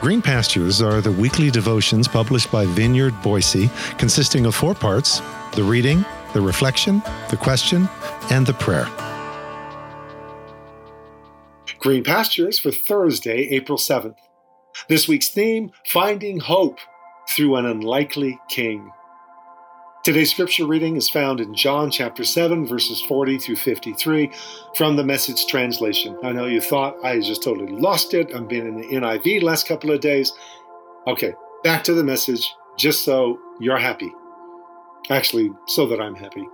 Green Pastures are the weekly devotions published by Vineyard Boise, consisting of four parts the reading, the reflection, the question, and the prayer. Green Pastures for Thursday, April 7th. This week's theme Finding Hope Through an Unlikely King. Today's scripture reading is found in John chapter 7, verses 40 through 53 from the message translation. I know you thought I just totally lost it. I've been in the NIV last couple of days. Okay, back to the message, just so you're happy. Actually, so that I'm happy.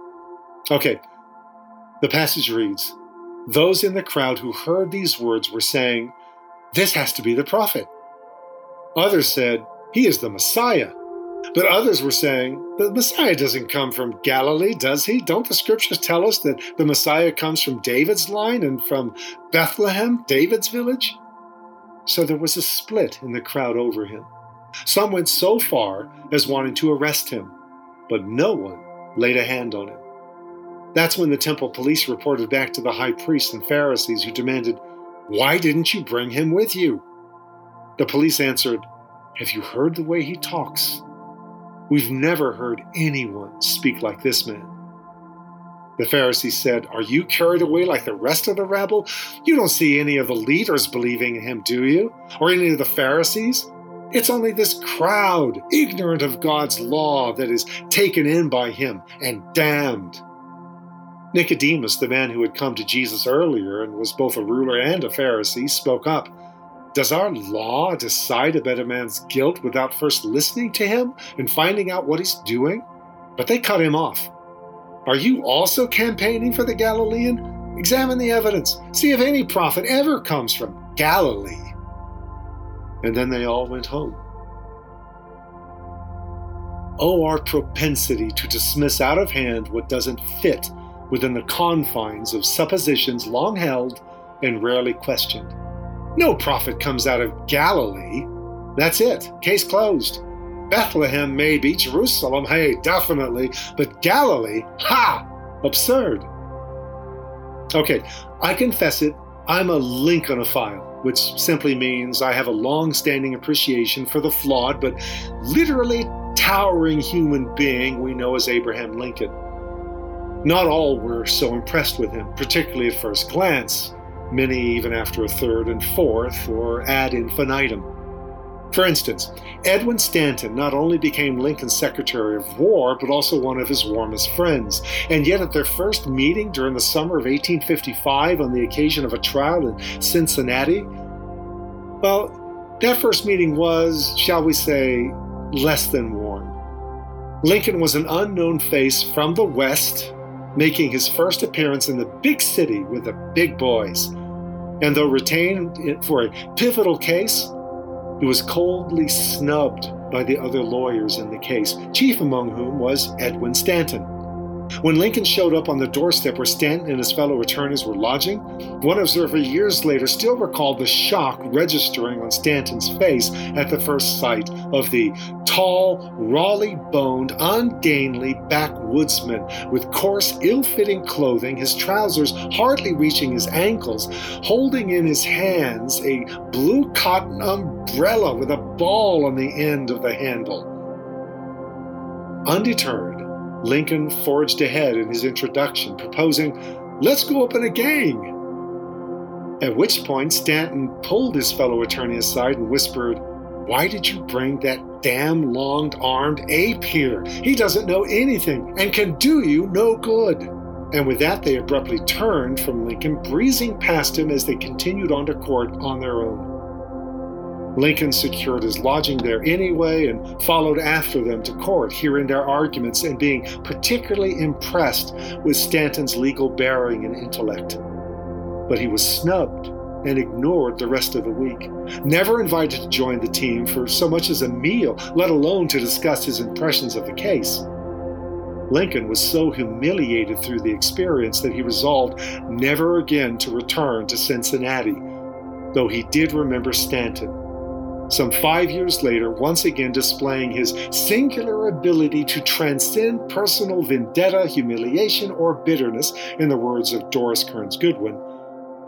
Okay, the passage reads Those in the crowd who heard these words were saying, This has to be the prophet. Others said, He is the Messiah. But others were saying, the Messiah doesn't come from Galilee, does he? Don't the scriptures tell us that the Messiah comes from David's line and from Bethlehem, David's village? So there was a split in the crowd over him. Some went so far as wanting to arrest him, but no one laid a hand on him. That's when the temple police reported back to the high priests and Pharisees who demanded, Why didn't you bring him with you? The police answered, Have you heard the way he talks? We've never heard anyone speak like this man. The Pharisees said, Are you carried away like the rest of the rabble? You don't see any of the leaders believing in him, do you? Or any of the Pharisees? It's only this crowd, ignorant of God's law, that is taken in by him and damned. Nicodemus, the man who had come to Jesus earlier and was both a ruler and a Pharisee, spoke up. Does our law decide about a man's guilt without first listening to him and finding out what he's doing? But they cut him off. Are you also campaigning for the Galilean? Examine the evidence. See if any prophet ever comes from Galilee. And then they all went home. Oh, our propensity to dismiss out of hand what doesn't fit within the confines of suppositions long held and rarely questioned. No prophet comes out of Galilee. That's it. Case closed. Bethlehem, maybe. Jerusalem, hey, definitely. But Galilee, ha! Absurd. Okay, I confess it. I'm a Lincolnophile, which simply means I have a long standing appreciation for the flawed but literally towering human being we know as Abraham Lincoln. Not all were so impressed with him, particularly at first glance many even after a third and fourth, or ad infinitum. For instance, Edwin Stanton not only became Lincoln's Secretary of War, but also one of his warmest friends. And yet, at their first meeting during the summer of 1855 on the occasion of a trial in Cincinnati, well, that first meeting was, shall we say, less than warm. Lincoln was an unknown face from the West making his first appearance in the big city with the big boys. And though retained for a pivotal case, he was coldly snubbed by the other lawyers in the case, chief among whom was Edwin Stanton. When Lincoln showed up on the doorstep where Stanton and his fellow attorneys were lodging, one observer years later still recalled the shock registering on Stanton's face at the first sight of the tall, rawly boned, ungainly backwoodsman with coarse, ill fitting clothing, his trousers hardly reaching his ankles, holding in his hands a blue cotton umbrella with a ball on the end of the handle. Undeterred, Lincoln forged ahead in his introduction, proposing, Let's go up in a gang. At which point, Stanton pulled his fellow attorney aside and whispered, Why did you bring that damn long armed ape here? He doesn't know anything and can do you no good. And with that, they abruptly turned from Lincoln, breezing past him as they continued on to court on their own. Lincoln secured his lodging there anyway and followed after them to court, hearing their arguments and being particularly impressed with Stanton's legal bearing and intellect. But he was snubbed and ignored the rest of the week. Never invited to join the team for so much as a meal, let alone to discuss his impressions of the case. Lincoln was so humiliated through the experience that he resolved never again to return to Cincinnati, though he did remember Stanton some five years later, once again displaying his singular ability to transcend personal vendetta, humiliation, or bitterness, in the words of Doris Kearns Goodwin,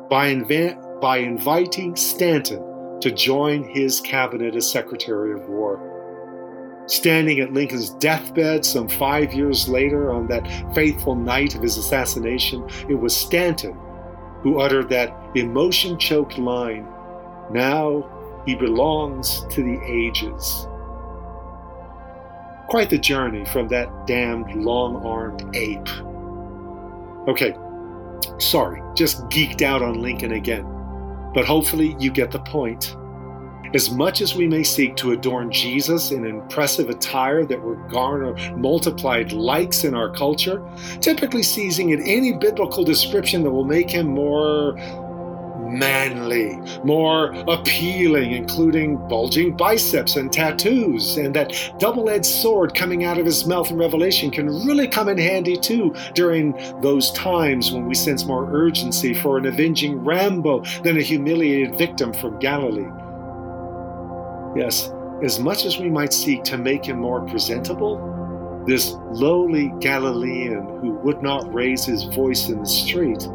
by, inv- by inviting Stanton to join his cabinet as Secretary of War. Standing at Lincoln's deathbed some five years later on that fateful night of his assassination, it was Stanton who uttered that emotion choked line Now he belongs to the ages. Quite the journey from that damned long armed ape. Okay, sorry, just geeked out on Lincoln again. But hopefully you get the point. As much as we may seek to adorn Jesus in impressive attire that will garner multiplied likes in our culture, typically seizing at any biblical description that will make him more manly, more appealing, including bulging biceps and tattoos, and that double edged sword coming out of his mouth in Revelation can really come in handy too during those times when we sense more urgency for an avenging Rambo than a humiliated victim from Galilee. Yes, as much as we might seek to make him more presentable, this lowly Galilean who would not raise his voice in the street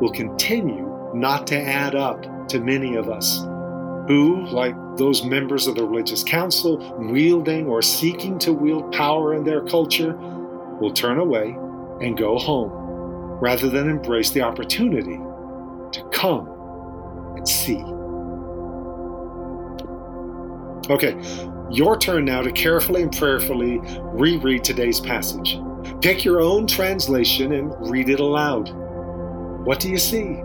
will continue not to add up to many of us who, like those members of the religious council, wielding or seeking to wield power in their culture, will turn away and go home rather than embrace the opportunity to come and see. Okay, your turn now to carefully and prayerfully reread today's passage. Pick your own translation and read it aloud. What do you see?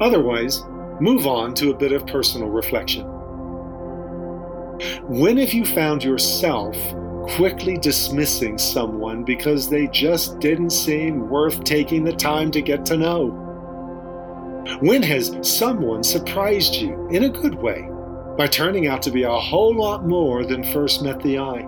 Otherwise, move on to a bit of personal reflection. When have you found yourself quickly dismissing someone because they just didn't seem worth taking the time to get to know? When has someone surprised you in a good way by turning out to be a whole lot more than first met the eye?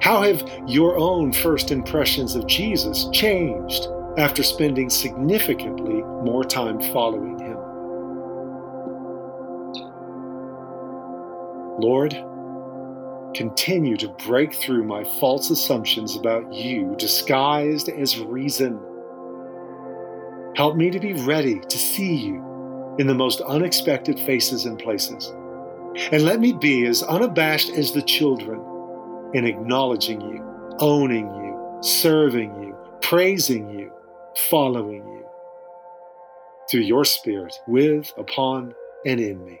How have your own first impressions of Jesus changed after spending significantly more time following Him. Lord, continue to break through my false assumptions about you disguised as reason. Help me to be ready to see you in the most unexpected faces and places. And let me be as unabashed as the children in acknowledging you, owning you, serving you, praising you, following you through your Spirit, with, upon, and in me.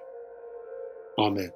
Amen.